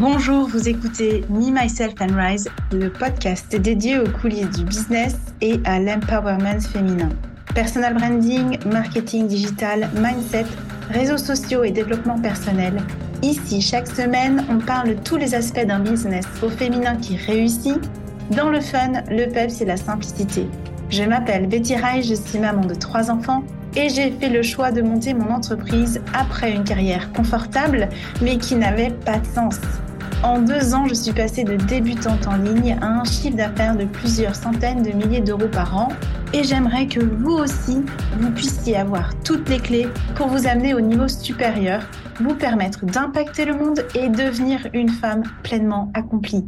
Bonjour, vous écoutez Me, Myself and Rise, le podcast dédié aux coulisses du business et à l'empowerment féminin. Personal branding, marketing digital, mindset, réseaux sociaux et développement personnel. Ici, chaque semaine, on parle tous les aspects d'un business au féminin qui réussit, dans le fun, le peps et la simplicité. Je m'appelle Betty Rai, je suis maman de trois enfants et j'ai fait le choix de monter mon entreprise après une carrière confortable mais qui n'avait pas de sens. En deux ans, je suis passée de débutante en ligne à un chiffre d'affaires de plusieurs centaines de milliers d'euros par an. Et j'aimerais que vous aussi, vous puissiez avoir toutes les clés pour vous amener au niveau supérieur, vous permettre d'impacter le monde et devenir une femme pleinement accomplie.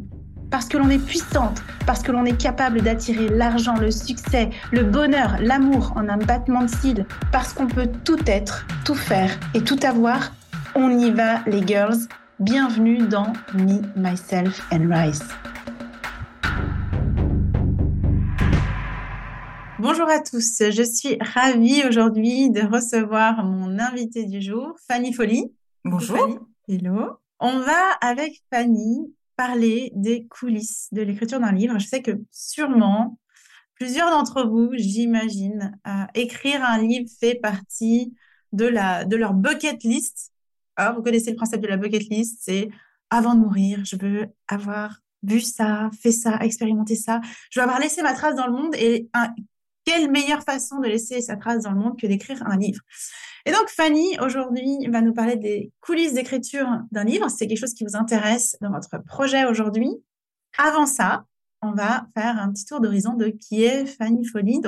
Parce que l'on est puissante, parce que l'on est capable d'attirer l'argent, le succès, le bonheur, l'amour en un battement de cils, parce qu'on peut tout être, tout faire et tout avoir, on y va les girls Bienvenue dans Me, Myself and Rise. Bonjour à tous, je suis ravie aujourd'hui de recevoir mon invité du jour, Fanny Folly. Bonjour. Fanny. Hello. On va avec Fanny parler des coulisses de l'écriture d'un livre. Je sais que sûrement plusieurs d'entre vous, j'imagine, euh, écrire un livre fait partie de, la, de leur bucket list ah, vous connaissez le principe de la bucket list, c'est avant de mourir, je veux avoir vu ça, fait ça, expérimenté ça. Je veux avoir laissé ma trace dans le monde et quelle meilleure façon de laisser sa trace dans le monde que d'écrire un livre. Et donc Fanny, aujourd'hui, va nous parler des coulisses d'écriture d'un livre. C'est quelque chose qui vous intéresse dans votre projet aujourd'hui. Avant ça, on va faire un petit tour d'horizon de qui est Fanny Folly.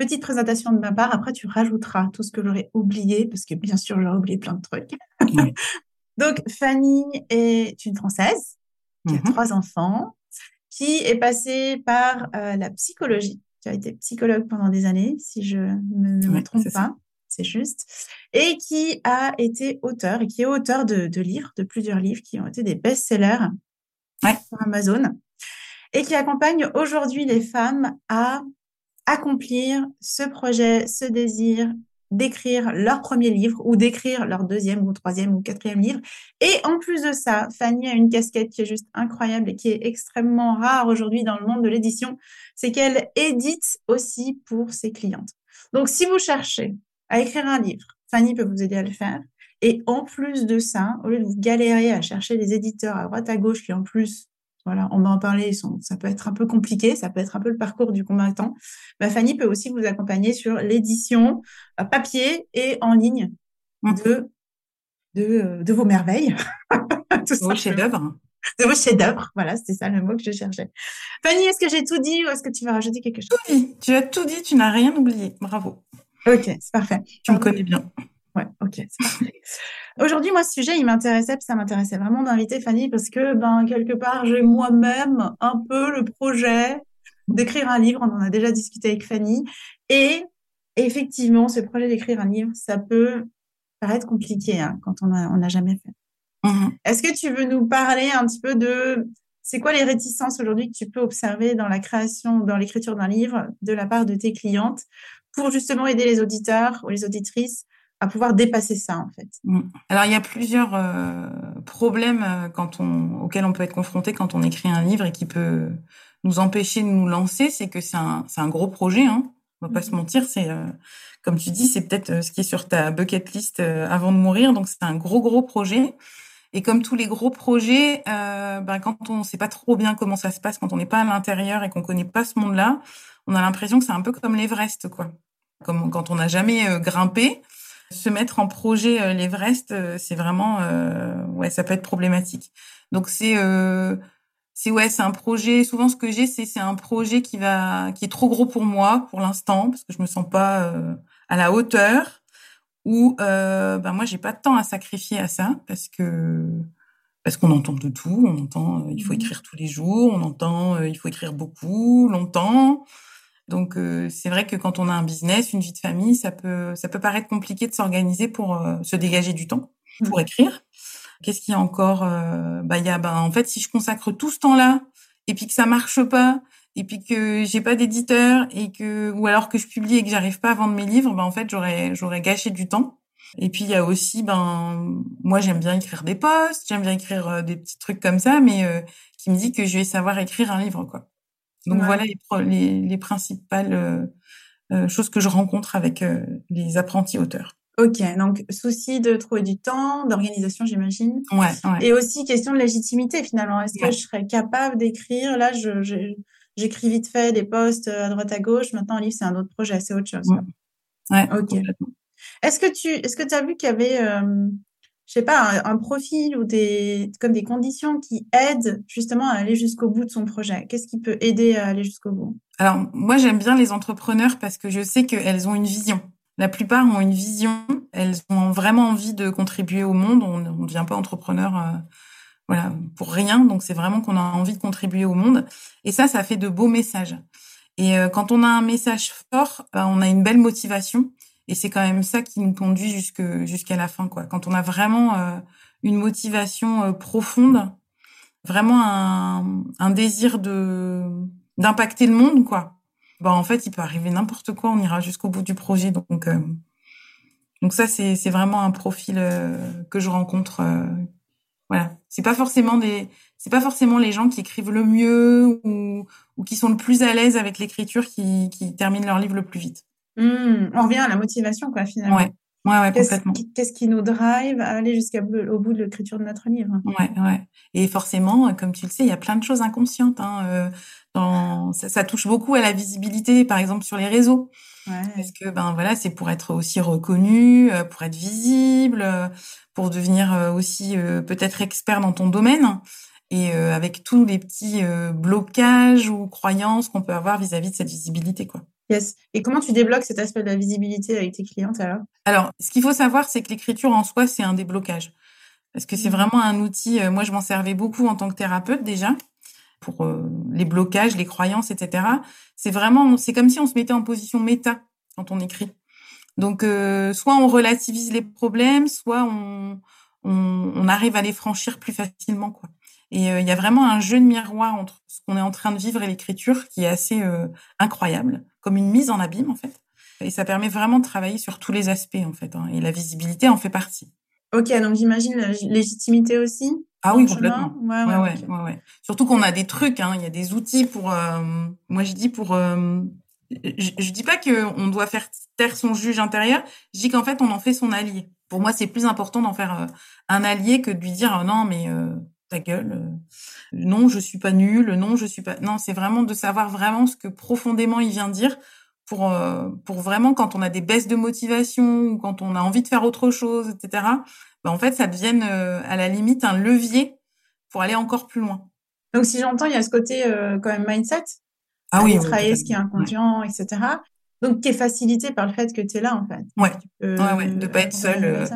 Petite présentation de ma part, après tu rajouteras tout ce que j'aurais oublié, parce que bien sûr j'aurais oublié plein de trucs. Donc Fanny est une Française qui a mhm. trois enfants, qui est passée par euh, la psychologie, qui a été psychologue pendant des années, si je ne me, trompe pas, c'est juste, et qui a été auteur, et qui est auteur de, de livres, de plusieurs livres qui ont été des best-sellers sur Amazon, et qui accompagne aujourd'hui les femmes à accomplir ce projet, ce désir d'écrire leur premier livre ou d'écrire leur deuxième ou troisième ou quatrième livre. Et en plus de ça, Fanny a une casquette qui est juste incroyable et qui est extrêmement rare aujourd'hui dans le monde de l'édition, c'est qu'elle édite aussi pour ses clientes. Donc si vous cherchez à écrire un livre, Fanny peut vous aider à le faire. Et en plus de ça, au lieu de vous galérer à chercher les éditeurs à droite à gauche qui en plus voilà, on va en parler. Ça peut être un peu compliqué, ça peut être un peu le parcours du combattant. Bah, Fanny peut aussi vous accompagner sur l'édition papier et en ligne mmh. de, euh, de, vos merveilles. de vos chefs-d'œuvre. De vos chefs-d'œuvre. Voilà, c'était ça le mot que je cherchais. Fanny, est-ce que j'ai tout dit ou est-ce que tu vas rajouter quelque chose? Tout dit. Tu as tout dit, tu n'as rien oublié. Bravo. Ok, c'est parfait. Tu me connais bien. Ouais, ok, c'est parfait. Aujourd'hui, moi, ce sujet, il m'intéressait, puis ça m'intéressait vraiment d'inviter Fanny parce que, ben, quelque part, j'ai moi-même un peu le projet d'écrire un livre. On en a déjà discuté avec Fanny. Et effectivement, ce projet d'écrire un livre, ça peut paraître compliqué hein, quand on n'a jamais fait. Mm-hmm. Est-ce que tu veux nous parler un petit peu de c'est quoi les réticences aujourd'hui que tu peux observer dans la création, dans l'écriture d'un livre de la part de tes clientes pour justement aider les auditeurs ou les auditrices à pouvoir dépasser ça en fait. Mm. Alors il y a plusieurs euh, problèmes euh, quand on, auxquels on peut être confronté quand on écrit un livre et qui peut nous empêcher de nous lancer, c'est que c'est un, un gros projet. Hein. On va pas se mm. mentir, c'est euh, comme tu dis, c'est peut-être ce qui est sur ta bucket list avant de mourir, donc c'est un gros gros projet. Et comme tous les gros projets, ben, quand on sait pas trop bien comment ça se passe, quand on n'est pas à l'intérieur et qu'on connaît pas ce monde-là, on a l'impression que c'est un peu comme l'Everest, quoi. Comme quand on n'a jamais grimpé, se mettre en projet euh, l'Everest, euh, c'est vraiment euh, ouais, ça peut être problématique. Donc c'est c'est ouais, c'est un projet. Souvent, ce que j'ai, c'est c'est un projet qui va qui est trop gros pour moi pour l'instant parce que je me sens pas à la hauteur. Ou euh, ben moi, j'ai pas de temps à sacrifier à ça parce que parce qu'on entend de tout. On entend il faut mmh écrire tous les jours. On entend il faut écrire beaucoup, longtemps. Donc euh, c'est vrai que quand on a un business, une vie de famille, ça peut ça peut paraître compliqué de s'organiser pour euh, se dégager du temps pour mmh. écrire. Qu'est-ce qu'il y a encore euh, Bah il y a bah en fait si je consacre tout ce temps-là et puis que ça marche pas et puis que j'ai pas d'éditeur et que ou alors que je publie et que j'arrive pas à vendre mes livres, bah en fait j'aurais j'aurais gâché du temps. Et puis il y a aussi, ben, moi j'aime bien écrire des posts, j'aime bien écrire euh, des petits trucs comme ça, mais euh, qui me dit que je vais savoir écrire un livre, quoi. Donc voilà les, les, les principales euh, choses que je rencontre avec les apprentis auteurs. Ok, donc souci de trouver du temps, d'organisation, j'imagine. Ouais, ouais, Et aussi question de légitimité finalement. Est-ce que je serais capable d'écrire? Là, je, j'écris vite fait des posts à droite à gauche. Maintenant, un livre, c'est un autre projet, c'est autre chose. Ouais, ok. Est-ce que tu est-ce que tu as vu qu'il y avait, euh, je sais pas, un, profil ou des, comme des conditions qui aident justement à aller jusqu'au bout de son projet Qu'est-ce qui peut aider à aller jusqu'au bout? Alors, moi, j'aime bien les entrepreneurs parce que je sais qu'elles ont une vision. La plupart ont une vision, elles ont vraiment envie de contribuer au monde. On ne devient pas entrepreneur euh, voilà, pour rien. Donc, c'est vraiment qu'on a envie de contribuer au monde. Et ça, ça fait de beaux messages. Et euh, quand on a un message fort, bah, on a une belle motivation. Et c'est quand même ça qui nous conduit jusque jusqu'à la fin, quoi. Quand on a vraiment euh, une motivation euh, profonde, vraiment un, un désir de d'impacter le monde, quoi. Bah en fait, il peut arriver n'importe quoi, on ira jusqu'au bout du projet. Donc euh, donc ça c'est c'est vraiment un profil que je rencontre. voilà, c'est pas forcément des c'est pas forcément les gens qui écrivent le mieux ou ou qui sont le plus à l'aise avec l'écriture qui qui terminent leur livre le plus vite. Mmh, on revient à la motivation, quoi, finalement. Ouais, ouais, ouais complètement. Qu'est-ce qui nous drive à aller jusqu'au bout de l'écriture de notre livre? Ouais, ouais. Et forcément, comme tu le sais, il y a plein de choses inconscientes. Hein, euh, dans... ça, ça, touche beaucoup à la visibilité, par exemple, sur les réseaux. Ouais. Parce que, ben voilà, c'est pour être aussi reconnu, euh, pour être visible, euh, pour devenir aussi peut-être expert dans ton domaine et avec tous les petits blocages ou croyances qu'on peut avoir vis-à-vis -vis de cette visibilité, quoi. Yes. Et comment tu débloques cet aspect de la visibilité avec tes clientes alors? Alors, ce qu'il faut savoir, c'est que l'écriture en soi, c'est un déblocage. Parce que c'est mmh. vraiment un outil, euh, moi je m'en servais beaucoup en tant que thérapeute déjà, pour euh, les blocages, les croyances, etc. C'est vraiment, c'est comme si on se mettait en position méta quand on écrit. Donc, euh, soit on relativise les problèmes, soit on, on, on, arrive à les franchir plus facilement. quoi. Et il y a vraiment un jeu de miroir entre ce qu'on est en train de vivre et l'écriture qui est assez incroyable comme une mise en abîme en fait. Et ça permet vraiment de travailler sur tous les aspects en fait. Hein, et la visibilité en fait partie. Ok, donc j'imagine la légitimité aussi. Ah oui, complètement. Ouais, ouais, ouais, ouais, ouais, Surtout qu'on a des trucs, hein, il y a des outils pour. Euh, moi, je dis pour. Euh, je, je, dis pas que on doit faire taire son juge intérieur. Je dis qu'en fait, on en fait son allié. Pour moi, c'est plus important d'en faire euh, un allié que de lui dire non, mais ta gueule. Euh, non, je suis pas nulle. Non, je suis pas. Non, c'est vraiment de savoir vraiment ce que profondément il vient dire pour euh, pour vraiment quand on a des baisses de motivation ou quand on a envie de faire autre chose, etc. Ben, en fait, ça devienne euh, à la limite un levier pour aller encore plus loin. Donc, si j'entends, il y a ce côté quand même mindset. Ah oui. Travailler ce qui est inconscient, etc. Donc, qui est facilité par le fait que tu es là, en fait. Ouais. ouais, ouais. De pas être seul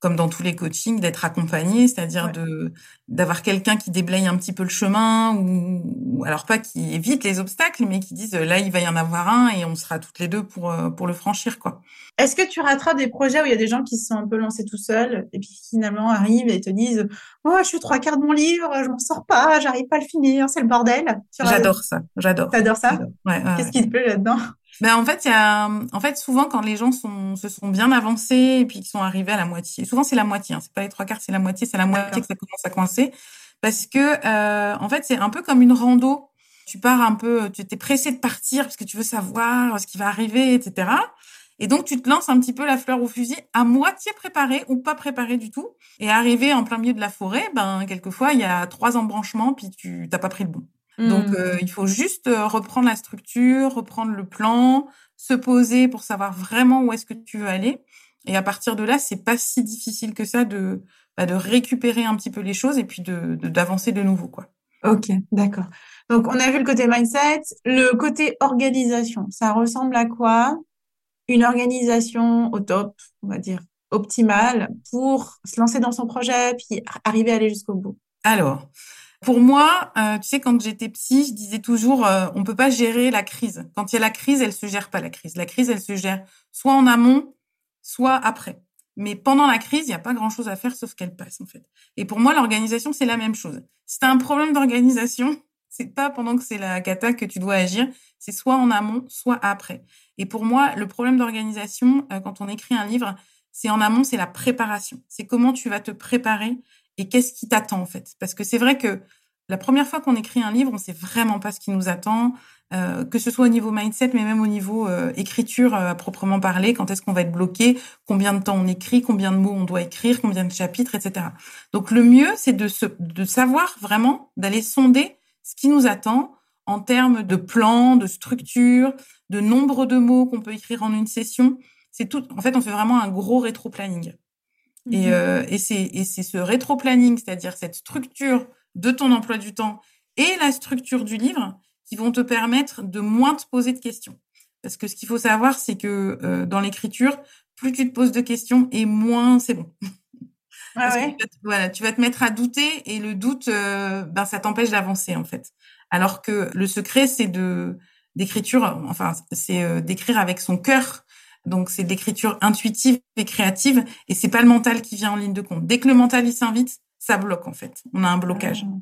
comme dans tous les coachings, d'être accompagné, c'est-à-dire de d'avoir quelqu'un qui déblaye un petit peu le chemin ou, alors pas qui évite les obstacles, mais qui dise là il va y en avoir un et on sera toutes les deux pour euh, pour le franchir quoi. Est-ce que tu rattrapes des projets où il y a des gens qui se sont un peu lancés tout seuls et puis finalement arrivent et te disent oh je suis trois quarts de mon livre, je m'en sors pas, j'arrive pas à le finir, c'est le bordel. J'adore ça, j'adore. T'adores ça? Ouais, Qu'est-ce qui te plaît là-dedans? Ben en fait, il y a, en fait, souvent quand les gens sont, se sont bien avancés et puis qu'ils sont arrivés à la moitié, souvent c'est la moitié, hein, c'est pas les trois quarts, c'est la moitié, c'est la moitié que ça commence à coincer, parce que euh, en fait c'est un peu comme une rando. Tu pars un peu, tu étais pressé de partir parce que tu veux savoir ce qui va arriver, etc. Et donc tu te lances un petit peu la fleur au fusil, à moitié préparé ou pas préparé du tout, et arrivé en plein milieu de la forêt, ben quelquefois il y a trois embranchements puis tu t'as pas pris le bon. Donc, mmh. euh, il faut juste euh, reprendre la structure, reprendre le plan, se poser pour savoir vraiment où est-ce que tu veux aller. Et à partir de là, c'est pas si difficile que ça de bah, de récupérer un petit peu les choses et puis de d'avancer de, nouveau, quoi. Ok, d'accord. Donc, on a vu le côté mindset, le côté organisation. Ça ressemble à quoi? Une organisation au top, on va dire, optimale pour se lancer dans son projet puis arriver à aller jusqu'au bout. Alors, pour moi, euh, tu sais, quand j'étais psy, je disais toujours, euh, on peut pas gérer la crise. Quand il y a la crise, elle se gère pas la crise. La crise, elle se gère soit en amont, soit après. Mais pendant la crise, il n'y a pas grand-chose à faire sauf qu'elle passe en fait. Et pour moi, l'organisation, c'est la même chose. Si tu as un problème d'organisation, c'est pas pendant que c'est la cata que tu dois agir, c'est soit en amont, soit après. Et pour moi, le problème d'organisation, euh, quand on écrit un livre, c'est en amont, c'est la préparation. C'est comment tu vas te préparer et qu'est-ce qui t'attend en fait? Parce que c'est vrai que la première fois qu'on écrit un livre, on sait vraiment pas ce qui nous attend, euh, que ce soit au niveau mindset, mais même au niveau euh, écriture euh, à proprement parler. Quand est-ce qu'on va être bloqué Combien de temps on écrit Combien de mots on doit écrire Combien de chapitres, etc. Donc le mieux, c'est de, se, de savoir vraiment, d'aller sonder ce qui nous attend en termes de plan, de structure, de nombre de mots qu'on peut écrire en une session. C'est tout. En fait, on fait vraiment un gros rétro-planning. Et, mhm. euh, et c'est ce rétro-planning, c'est-à-dire cette structure de ton emploi du temps et la structure du livre qui vont te permettre de moins te poser de questions. Parce que ce qu'il faut savoir, c'est que euh, dans l'écriture, plus tu te poses de questions et moins c'est bon. Ah ouais. tu, vas te, voilà, tu vas te mettre à douter et le doute, euh, ben ça t'empêche d'avancer en fait. Alors que le secret, c'est de d'écriture, enfin c'est euh, d'écrire avec son cœur. Donc c'est de l'écriture intuitive et créative et c'est pas le mental qui vient en ligne de compte. Dès que le mental il s'invite, ça bloque en fait. On a un blocage. Ah.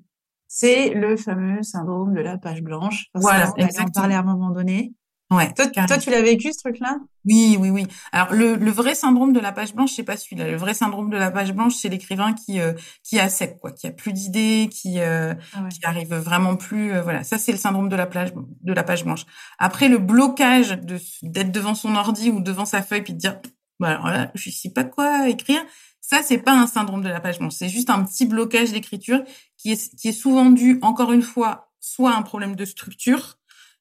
C'est le fameux syndrome de la page blanche. voilà, on en parler à un moment donné. Ouais. Toi, toi, tu l'as vécu ce truc-là? Oui, oui, oui. Alors le, le, vrai syndrome de la page blanche, c'est pas celui-là. Le vrai syndrome de la page blanche, c'est l'écrivain qui euh, qui a sec, quoi, qui a plus d'idées, qui euh, ah qui arrive vraiment plus. Euh, voilà, ça c'est le syndrome de la page de la page blanche. Après le blocage de d'être devant son ordi ou devant sa feuille puis de dire, voilà, voilà je sais pas quoi écrire. Ça, c'est pas un syndrome de la page blanche. C'est juste un petit blocage d'écriture qui est, qui est souvent dû, encore une fois, soit à un problème de structure,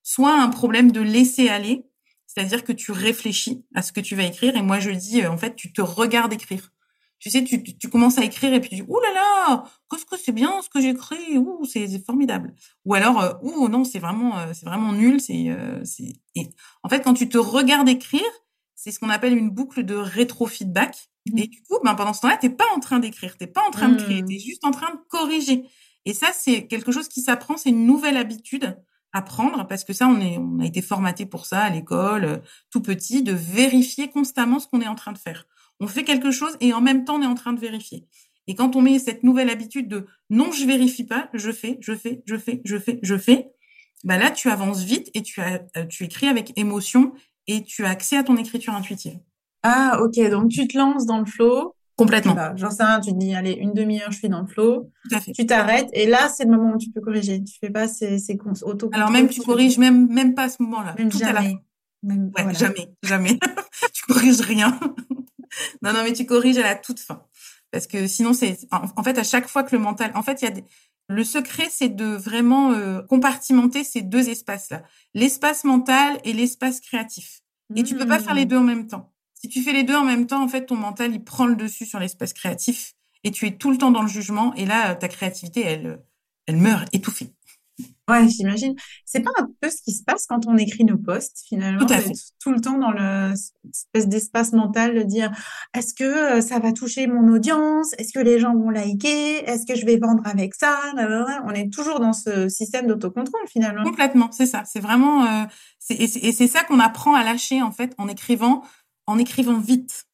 soit un problème de laisser aller. C'est-à-dire que tu réfléchis à ce que tu vas écrire. Et moi, je dis, euh, en fait, tu te regardes écrire. Tu sais, tu, tu commences à écrire et puis tu dis, ouh là là, qu'est-ce que c'est bien ce que j'écris, ouh, c'est formidable. Ou alors, euh, ouh non, c'est vraiment, euh, c'est vraiment nul. C'est, c'est. Et en fait, quand tu te regardes écrire, c'est ce qu'on appelle une boucle de rétro-feedback. Mmh. Et du coup, ben, pendant ce temps-là, t'es pas en train d'écrire, t'es pas en train de créer, mmh. t'es juste en train de corriger. Et ça, c'est quelque chose qui s'apprend, c'est une nouvelle habitude à prendre parce que ça, on a été formaté pour ça à l'école, euh, tout petit, de vérifier constamment ce qu'on est en train de faire. On fait quelque chose et en même temps, on est en train de vérifier. Et quand on met cette nouvelle habitude de non, je vérifie pas, je fais, je fais, je fais, je fais, je fais, bah là, tu avances vite et tu as, euh, tu écris avec émotion et tu as accès à ton écriture intuitive. Ah, ok. Donc, tu te lances dans le flow. Complètement. Sais rien, tu te dis, allez, une demi-heure, je suis dans le flow. Tout à fait. Tu t'arrêtes et là, c'est le moment où tu peux corriger. Tu fais pas ces, ces auto Alors, même, tu corriges même, même pas à ce moment-là. Même Tout jamais. Même, ouais, jamais, jamais. tu corriges rien. non, non, mais tu corriges à la toute fin. Parce que sinon, c'est, en, fait, à chaque fois que le mental, en fait, il y a des, le secret, c'est de vraiment euh, compartimenter ces deux espaces-là. L'espace mental et l'espace créatif. Et tu peux pas faire les mmh. deux en même temps. Si tu fais les deux en même temps, en fait, ton mental, il prend le dessus sur l'espace créatif et tu es tout le temps dans le jugement. Et là, ta créativité, elle, elle meurt étouffée. Ouais, j'imagine. C'est pas un peu ce qui se passe quand on écrit nos posts, finalement. Tout à fait. Tout le temps dans l'espèce d'espace mental de dire, est-ce que euh, ça va toucher mon audience? Est-ce que les gens vont liker? Est-ce que je vais vendre avec ça? On est toujours dans ce système d'autocontrôle, finalement. Complètement, c'est ça. C'est vraiment, euh, et c'est ça qu'on apprend à lâcher, en fait, en écrivant en écrivant vite.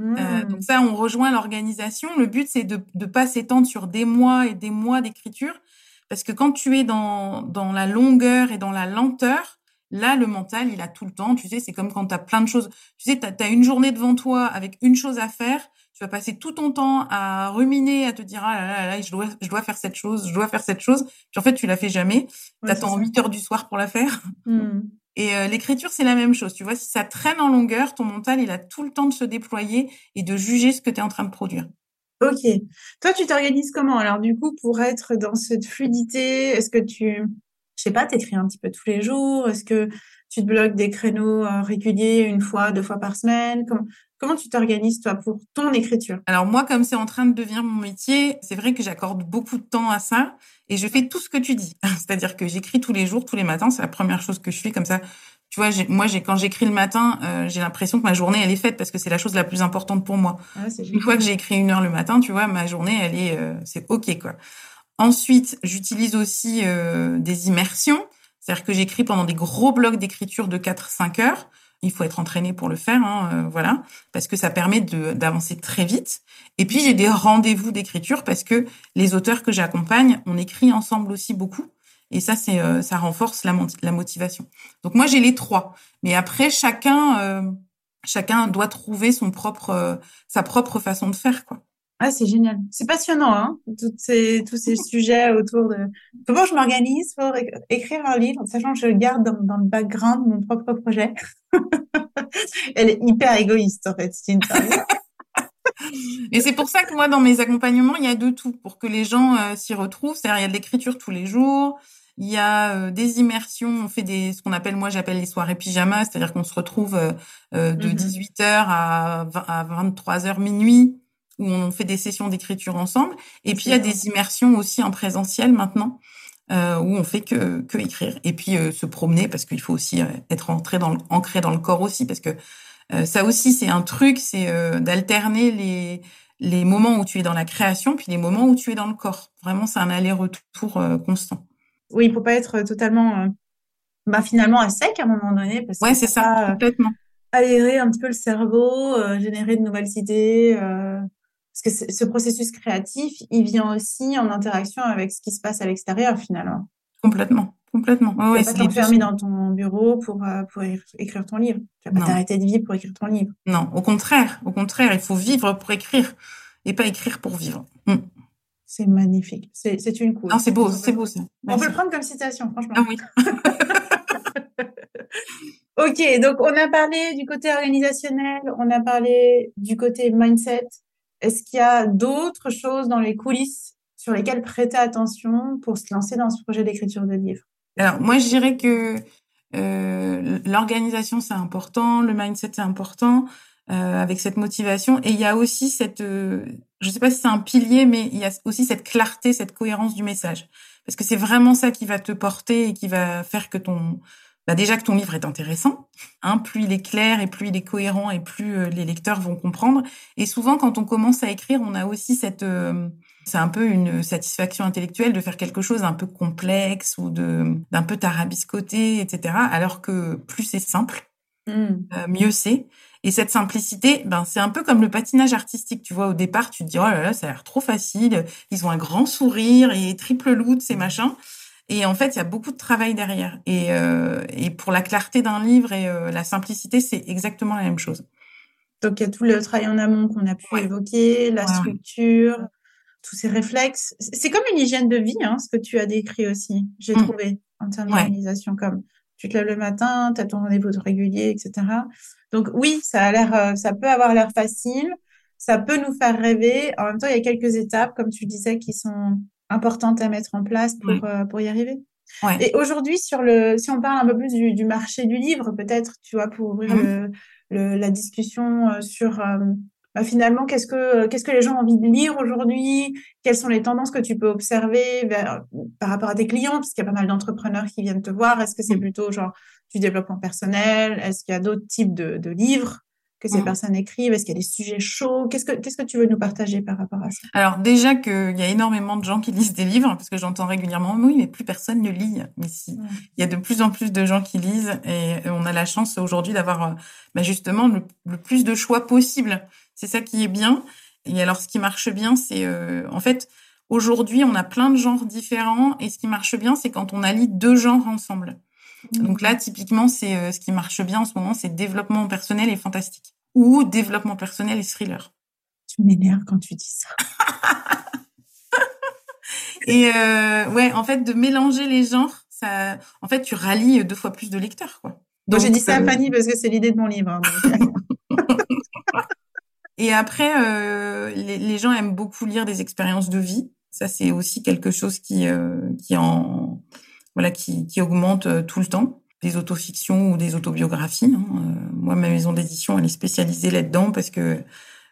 Euh, donc mmh. ça, on rejoint l'organisation. Le but, c'est de ne pas s'étendre sur des mois et des mois d'écriture, parce que quand tu es dans, dans la longueur et dans la lenteur, là, le mental, il a tout le temps. Tu sais, c'est comme quand tu as plein de choses. Tu sais, tu as, une journée devant toi avec une chose à faire. Tu vas passer tout ton temps à ruminer, à te dire, ah là là là, je dois, je dois faire cette chose, je dois faire cette chose. Puis en fait, tu la fais jamais. tu attends 8 heures du soir pour la faire. Mmh. Et euh, l'écriture, c'est la même chose. Tu vois, si ça traîne en longueur, ton mental, il a tout le temps de se déployer et de juger ce que tu es en train de produire. Ok. Toi, tu t'organises comment? Alors, du coup, pour être dans cette fluidité, est-ce que tu, je sais pas, t'écris un petit peu tous les jours? Est-ce que tu te bloques des créneaux euh, réguliers, une fois, deux fois par semaine? Comment, comment tu t'organises, toi, pour ton écriture? Alors, moi, comme c'est en train de devenir mon métier, c'est vrai que j'accorde beaucoup de temps à ça. Et je fais tout ce que tu dis. C'est-à-dire que j'écris tous les jours, tous les matins. C'est la première chose que je fais comme ça. Tu vois, moi, j'ai quand j'écris le matin, euh, j'ai l'impression que ma journée, elle est faite parce que c'est la chose la plus importante pour moi. Ah, une fois que j'ai écrit une heure le matin, tu vois, ma journée, elle est, euh, c'est ok quoi. Ensuite, j'utilise aussi euh, des immersions. C'est-à-dire que j'écris pendant des gros blocs d'écriture de 4-5 heures. Il faut être entraîné pour le faire, hein, euh, voilà, parce que ça permet d'avancer très vite. Et puis j'ai des rendez-vous d'écriture parce que les auteurs que j'accompagne, on écrit ensemble aussi beaucoup. Et ça, c'est euh, ça renforce la, la motivation. Donc moi j'ai les trois, mais après chacun euh, chacun doit trouver son propre, sa propre façon de faire, quoi. Ah, c'est génial. C'est passionnant, hein, toutes ces, tous ces sujets autour de comment je m'organise pour écrire un livre, sachant que je le garde dans, dans le background mon propre projet. Elle est hyper égoïste, en fait, c'est une Et c'est pour ça que moi, dans mes accompagnements, il y a de tout pour que les gens euh, s'y retrouvent. C'est-à-dire, il y a de l'écriture tous les jours. Il y a euh, des immersions. On fait des, ce qu'on appelle, moi, j'appelle les soirées pyjama. C'est-à-dire qu'on se retrouve euh, de 18h mm-hmm. à, à 23h minuit où on fait des sessions d'écriture ensemble. Et puis, il y a des immersions aussi en présentiel maintenant. Euh, où on fait que, que écrire et puis se promener parce qu'il faut aussi être entré dans le, ancré dans le corps aussi parce que euh, ça aussi, c'est un truc, c'est euh, d'alterner les, les moments où tu es dans la création, puis les moments où tu es dans le corps. Vraiment, c'est un aller-retour euh, constant. Oui, il faut pas être totalement, bah, finalement, à sec à un moment donné. Parce ouais, c'est ça, complètement. Aérer un petit peu le cerveau, générer de nouvelles idées. Parce que ce processus créatif, il vient aussi en interaction avec ce qui se passe à l'extérieur, finalement. Complètement. Complètement. Tu vas pas t'enfermer dans ton bureau pour, euh, pour écrire ton livre. Tu vas pas t'arrêter de vivre pour écrire ton livre. Non, au contraire. Au contraire, il faut vivre pour écrire et pas écrire pour vivre. Mm. C'est magnifique. C'est une cool. Non, c'est beau, c'est beau ça. On peut le prendre comme citation, franchement. Ah oui. ok, donc on a parlé du côté organisationnel, on a parlé du côté mindset. Est-ce qu'il y a d'autres choses dans les coulisses sur lesquelles prêter attention pour se lancer dans ce projet d'écriture de livre alors moi, je dirais que euh, l'organisation c'est important, le mindset c'est important, euh, avec cette motivation. Et il y a aussi cette, euh, je sais pas si c'est un pilier, mais il y a aussi cette clarté, cette cohérence du message, parce que c'est vraiment ça qui va te porter et qui va faire que ton, bah déjà que ton livre est intéressant. Hein, plus il est clair et plus il est cohérent et plus euh, les lecteurs vont comprendre. Et souvent, quand on commence à écrire, on a aussi cette euh, c'est un peu une satisfaction intellectuelle de faire quelque chose un peu complexe ou de d'un peu tarabiscoté, etc. Alors que plus c'est simple, mmh. euh, mieux c'est. Et cette simplicité, ben c'est un peu comme le patinage artistique. Tu vois, au départ, tu te dis oh là là, ça a l'air trop facile. Ils ont un grand sourire et triple loot ces machins. Et en fait, il y a beaucoup de travail derrière. Et, euh, et pour la clarté d'un livre et euh, la simplicité, c'est exactement la même chose. Donc, il y a tout le travail en amont qu'on a pu évoquer, la structure, tous ces réflexes. C'est comme une hygiène de vie, hein, ce que tu as décrit aussi, j'ai mmh. trouvé, en termes d'organisation, comme tu te lèves le matin, tu as ton rendez-vous régulier, etc. Donc oui, ça a l'air, euh, ça peut avoir l'air facile, ça peut nous faire rêver. En même temps, il y a quelques étapes, comme tu disais, qui sont importantes à mettre en place pour, euh, pour y arriver. Et aujourd'hui, sur le, si on parle un peu plus du, du marché du livre, peut-être, tu vois, pour ouvrir mmh. le, la discussion euh, sur bah, finalement, qu'est-ce que qu'est-ce que les gens ont envie de lire aujourd'hui? Quelles sont les tendances que tu peux observer vers, par rapport à tes clients? Parce qu'il y a pas mal d'entrepreneurs qui viennent te voir. Est-ce que c'est mmh. plutôt genre du développement personnel? Est-ce qu'il y a d'autres types de, de livres? Que ces mmh. personnes écrivent Est-ce qu'il y a des sujets chauds? Qu'est-ce que qu'est-ce que tu veux nous partager par rapport à ça? Alors déjà qu'il y a énormément de gens qui lisent des livres parce que j'entends régulièrement oui mais plus personne ne lit. Mais si, il y a de plus en plus de gens qui lisent et on a la chance aujourd'hui d'avoir euh, bah, justement le, plus de choix possible. C'est ça qui est bien. Et alors, ce qui marche bien, c'est euh, en fait, aujourd'hui, on a plein de genres différents. Et ce qui marche bien, c'est quand on allie deux genres ensemble. Donc là, typiquement, c'est euh, ce qui marche bien en ce moment, c'est développement personnel et fantastique. Ou développement personnel et thriller. Tu m'énerves quand tu dis ça. et euh, ouais, en fait, de mélanger les genres, ça, en fait, tu rallies deux fois plus de lecteurs, quoi. Donc, j'ai dit ça à Fanny parce que c'est l'idée de mon livre. Hein, Et après, euh, les, les, gens aiment beaucoup lire des expériences de vie. Ça, c'est aussi quelque chose qui euh, qui en voilà qui, qui augmente euh, tout le temps. Des autofictions ou des autobiographies. Hein. Euh, moi, ma maison d'édition, elle est spécialisée là-dedans parce que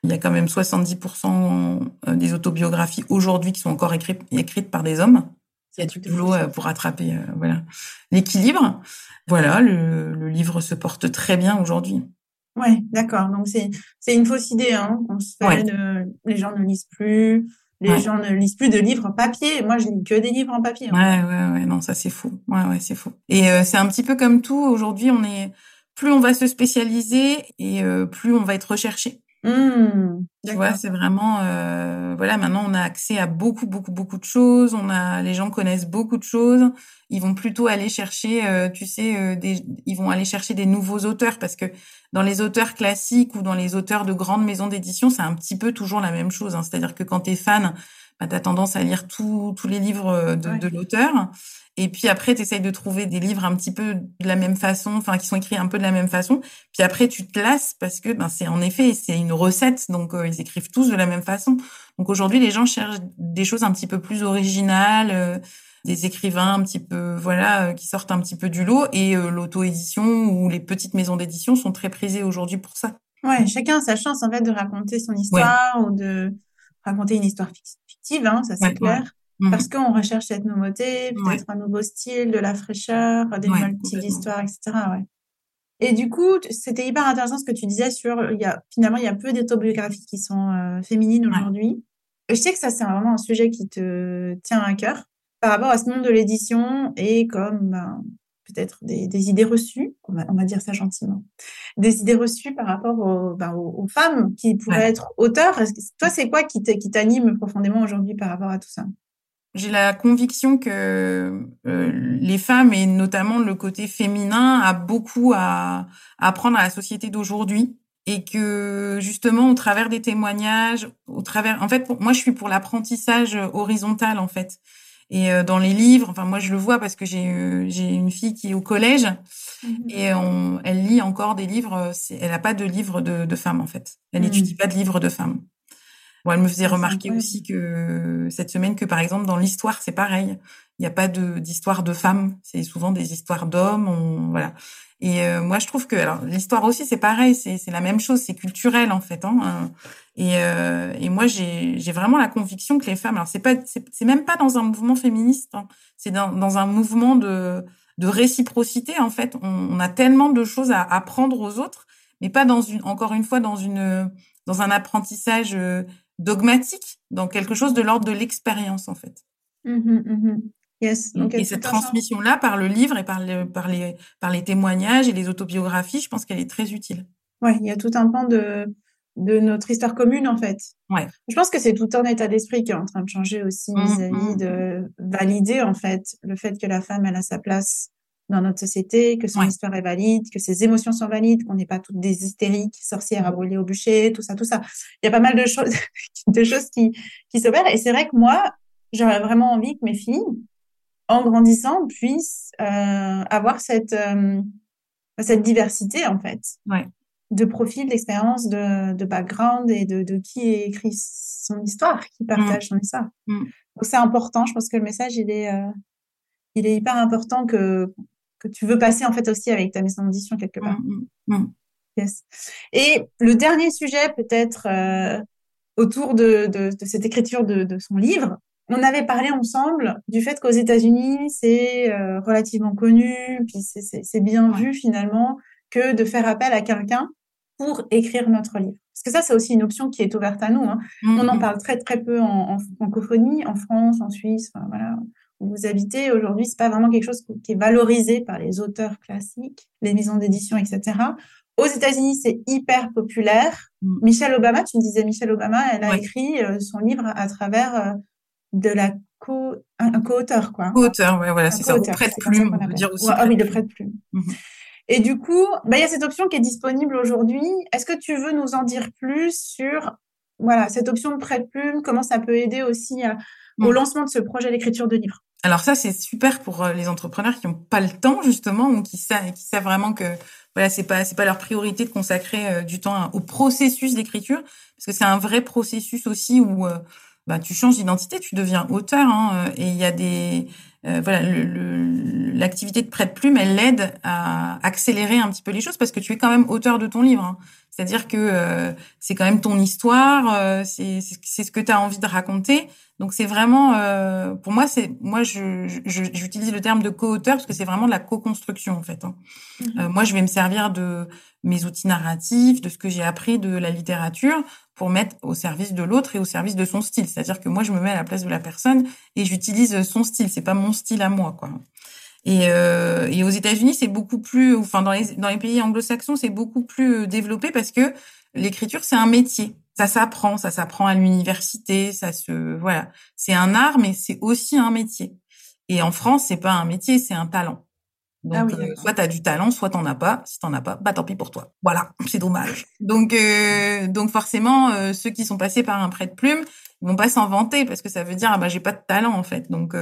il y a quand même 70% euh, des autobiographies aujourd'hui qui sont encore écrites, écrites par des hommes. Il y a du boulot pour rattraper voilà l'équilibre. Voilà, le, le livre se porte très bien aujourd'hui. Ouais, d'accord. Donc c'est c'est une fausse idée, hein. On se fait de, les gens ne lisent plus, les gens ne lisent plus de livres en papier. Moi, je lis que des livres en papier. Ouais, ouais, ouais. Non, ça c'est fou. Ouais, ouais, c'est fou. Et euh, c'est un petit peu comme tout. Aujourd'hui, on est plus on va se spécialiser et euh, plus on va être recherché. Mmh, tu vois, c'est vraiment euh, voilà. Maintenant, on a accès à beaucoup, beaucoup, beaucoup de choses. On a, les gens connaissent beaucoup de choses. Ils vont plutôt aller chercher, euh, tu sais, euh, des, ils vont aller chercher des nouveaux auteurs parce que dans les auteurs classiques ou dans les auteurs de grandes maisons d'édition, c'est un petit peu toujours la même chose. Hein. C'est-à-dire que quand tu es fan, bah, tu as tendance à lire tous les livres de, de l'auteur. Et puis après, tu essayes de trouver des livres un petit peu de la même façon, enfin qui sont écrits un peu de la même façon. Puis après, tu te lasses parce que ben, c'est en effet c'est une recette, donc euh, ils écrivent tous de la même façon. Donc aujourd'hui, les gens cherchent des choses un petit peu plus originales, euh, des écrivains un petit peu voilà euh, qui sortent un petit peu du lot. Et l'auto-édition ou les petites maisons d'édition sont très prisées aujourd'hui pour ça. Ouais, chacun a sa chance en fait de raconter son histoire ou de raconter une histoire hein, ça c'est clair. Parce qu'on recherche cette nouveauté, peut-être un nouveau style, de la fraîcheur, des ouais, multiples d'histoires, etc. Ouais. Et du coup, c'était hyper intéressant ce que tu disais sur, il y a, finalement, il y a peu d'autobiographies qui sont euh, féminines aujourd'hui. Je sais que ça, c'est vraiment un sujet qui te tient à cœur par rapport à ce monde de l'édition et comme ben, peut-être des, des, idées reçues, on va, on va, dire ça gentiment, des idées reçues par rapport aux, ben, aux, femmes qui pourraient être auteurs. Toi, c'est quoi qui t'anime profondément aujourd'hui par rapport à tout ça? J'ai la conviction que euh, les femmes et notamment le côté féminin a beaucoup à, à apprendre à la société d'aujourd'hui et que justement au travers des témoignages, au travers, en fait, moi je suis pour l'apprentissage horizontal en fait. Et euh, dans les livres, enfin moi je le vois parce que j'ai euh, j'ai une fille qui est au collège mmh et on, elle lit encore des livres. Elle n'a pas de livres de, de femmes en fait. Elle n'étudie mmh. pas de livres de femmes. Bon, elle me faisait remarquer aussi que cette semaine que par exemple dans l'histoire c'est pareil. Il n'y a pas de d'histoire de femmes, c'est souvent des histoires d'hommes. Voilà. Et euh, moi je trouve que alors l'histoire aussi c'est pareil, c'est c'est la même chose, c'est culturel en fait. Hein, euh. Et euh, et moi j'ai vraiment la conviction que les femmes, alors c'est pas c'est même pas dans un mouvement féministe, hein, c'est dans dans un mouvement de de réciprocité en fait. On, on a tellement de choses à apprendre aux autres, mais pas dans une encore une fois dans une dans un apprentissage dogmatique, dans quelque chose de l'ordre de l'expérience, en fait. Mmh mmh yes. et cette transmission-là, par le livre et par, le, par, les, par les témoignages et les autobiographies, je pense qu'elle est très utile. Ouais, il y a tout un pan de, de notre histoire commune, en fait. Ouais. Je pense que c'est tout un état d'esprit qui est en train de changer aussi mmh, vis-à-vis de valider, en fait, le fait que la femme, elle a sa place dans notre société, que son histoire est valide, que ses émotions sont valides, qu'on n'est pas toutes des hystériques, sorcières à brûler au bûcher, tout ça, tout ça. Il y a pas mal de choses, de choses qui, qui s'opèrent. Et c'est vrai que moi, j'aurais vraiment envie que mes filles, en grandissant, puissent euh, avoir cette, euh, cette diversité, en fait. Ouais. De profil, d'expérience, de, de background et de, de qui écrit son histoire, qui partage mm. son histoire. Mm. Donc c'est important. Je pense que le message, il est, euh, il est hyper important que que tu veux passer en fait aussi avec ta maison d'édition quelque part. Mmh, mmh, mmh. Yes. Et le dernier sujet peut-être euh, autour de, de, cette écriture de, de, son livre, on avait parlé ensemble du fait qu'aux États-Unis c'est euh, relativement connu, puis c'est bien vu finalement que de faire appel à quelqu'un pour écrire notre livre. Parce que ça, c'est aussi une option qui est ouverte à nous. Hein. On en parle très très peu en, en francophonie, en France, en Suisse, enfin, voilà vous habitez aujourd'hui, c'est pas vraiment quelque chose qui est valorisé par les auteurs classiques, les maisons d'édition, etc. Aux États-Unis, c'est hyper populaire. Mm. Michelle Obama, tu me disais Michelle Obama, elle a écrit euh, son livre à travers euh, de la co un, co-auteur quoi. Co-auteur, ouais, voilà, c'est ça. Prêt de plume, on peut dire aussi. ah oui, de prêt de plume. Et du coup, bah, il y a cette option qui est disponible aujourd'hui. Est-ce que tu veux nous en dire plus sur voilà cette option de prêt de plume, comment ça peut aider aussi au mm. lancement de ce projet d'écriture de livre alors ça, c'est super pour euh, les entrepreneurs qui n'ont pas le temps justement ou qui savent, qui savent vraiment que voilà, c'est pas c'est pas leur priorité de consacrer euh, du temps au processus d'écriture parce que c'est un vrai processus aussi où euh, bah, tu changes d'identité, tu deviens auteur hein, et il y a des voilà l'activité de prête plume, elle l'aide à accélérer un petit peu les choses parce que tu es quand même auteur de ton livre. Hein. C'est-à-dire que c'est quand même ton histoire, c'est c'est ce que tu as envie de raconter. Donc c'est vraiment, euh, pour moi, c'est moi j'utilise le terme de co-auteur parce que c'est vraiment de la co-construction en fait. Hein. Mhm. Euh, moi, je vais me servir de mes outils narratifs, de ce que j'ai appris de la littérature pour mettre au service de l'autre et au service de son style. C'est-à-dire que moi, je me mets à la place de la personne et j'utilise son style. C'est pas mon style à moi, quoi. Et, euh, et aux États-Unis, c'est beaucoup plus, enfin dans les dans les pays anglo-saxons, c'est beaucoup plus développé parce que l'écriture, c'est un métier ça s'apprend, ça s'apprend à l'université, ça se voilà, c'est un art mais c'est aussi un métier. Et en France, c'est pas un métier, c'est un talent. Donc, ah euh, soit tu as du talent, soit t'en as pas. Si t'en as pas, bah tant pis pour toi. Voilà, c'est dommage. Donc, euh, donc forcément, euh, ceux qui sont passés par un prêt de plume, ils vont pas s'en vanter parce que ça veut dire ah bah j'ai pas de talent en fait. Donc,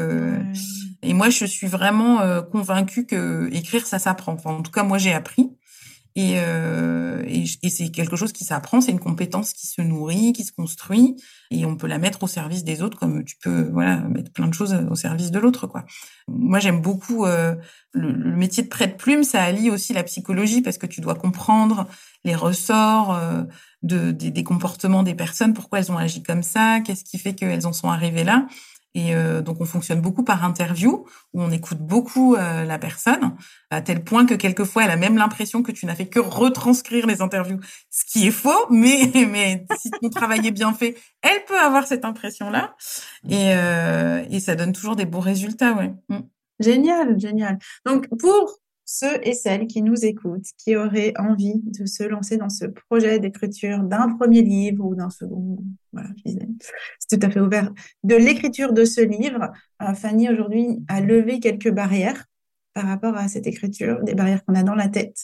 et moi je suis vraiment convaincue que écrire ça s'apprend. Enfin, en tout cas, moi j'ai appris. Et, euh, et, c'est quelque chose qui s'apprend, c'est une compétence qui se nourrit, qui se construit, et on peut la mettre au service des autres, comme tu peux voilà mettre plein de choses au service de l'autre, quoi. Moi, j'aime beaucoup euh, le, métier de prête plume, ça allie aussi la psychologie parce que tu dois comprendre les ressorts euh, de, des, des, comportements des personnes, pourquoi elles ont agi comme ça, qu'est-ce qui fait qu'elles en sont arrivées là. Et euh, donc on fonctionne beaucoup par interview où on écoute beaucoup euh, la personne à tel point que quelquefois elle a même l'impression que tu n'as fait que retranscrire les interviews, ce qui est faux. Mais mais si ton travail est bien fait, elle peut avoir cette impression là et euh, et ça donne toujours des beaux résultats, ouais. Mm. Génial, génial. Donc pour ceux et celles qui nous écoutent, qui auraient envie de se lancer dans ce projet d'écriture d'un premier livre ou d'un second, voilà, je disais, c'est tout à fait ouvert, de l'écriture de ce livre, euh, Fanny aujourd'hui a levé quelques barrières par rapport à cette écriture, des barrières qu'on a dans la tête,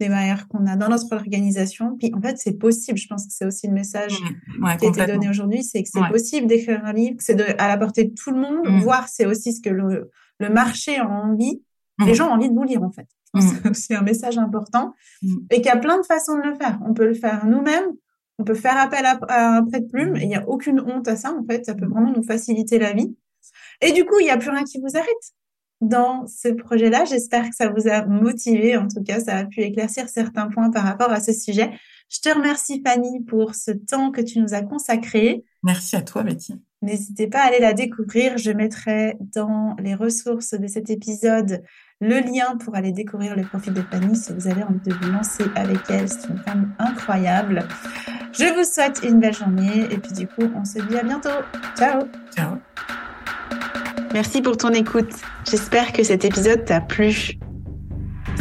des barrières qu'on a dans notre organisation. Puis en fait, c'est possible. Je pense que c'est aussi le message mmh, qui a été donné aujourd'hui, c'est que c'est possible d'écrire un livre, c'est à la portée de tout le monde, mmh. voire c'est aussi ce que le, le marché a envie les mmh. gens ont envie de vous lire, en fait. Mmh. C'est un message important. Mmh. Et qu'il y a plein de façons de le faire. On peut le faire nous-mêmes. On peut faire appel à, un prêt de plume. Et il n'y a aucune honte à ça, en fait. Ça peut vraiment nous faciliter la vie. Et du coup, il n'y a plus rien qui vous arrête dans ce projet-là. J'espère que ça vous a motivé. En tout cas, ça a pu éclaircir certains points par rapport à ce sujet. Je te remercie, Fanny, pour ce temps que tu nous as consacré. Merci à toi, Betty. N'hésitez pas à aller la découvrir. Je mettrai dans les ressources de cet épisode le lien pour aller découvrir le profil de Fanny si vous avez envie de vous lancer avec elle. C'est une femme incroyable. Je vous souhaite une belle journée et puis du coup, on se dit à bientôt. Ciao. Ciao. Merci pour ton écoute. J'espère que cet épisode t'a plu.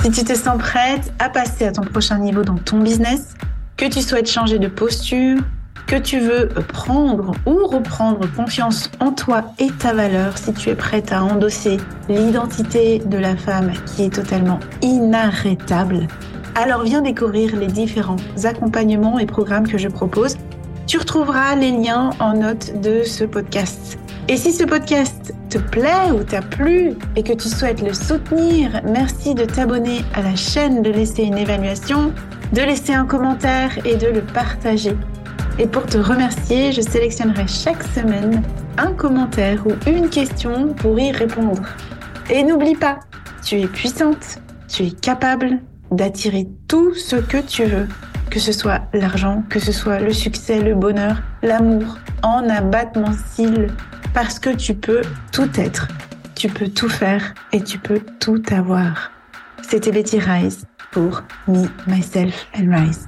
Si tu te sens prête à passer à ton prochain niveau dans ton business, que tu souhaites changer de posture, que tu veux prendre ou reprendre confiance en toi et ta valeur, si tu es prête à endosser l'identité de la femme qui est totalement inarrêtable, alors viens découvrir les différents accompagnements et programmes que je propose. Tu retrouveras les liens en note de ce podcast. Et si ce podcast te plaît ou t'a plu et que tu souhaites le soutenir, merci de t'abonner à la chaîne, de laisser une évaluation, de laisser un commentaire et de le partager. Et pour te remercier, je sélectionnerai chaque semaine un commentaire ou une question pour y répondre. Et n'oublie pas, tu es puissante, tu es capable d'attirer tout ce que tu veux, que ce soit l'argent, que ce soit le succès, le bonheur, l'amour, en abattement cils, parce que tu peux tout être, tu peux tout faire et tu peux tout avoir. C'était Betty Rise pour Me, Myself and Rise.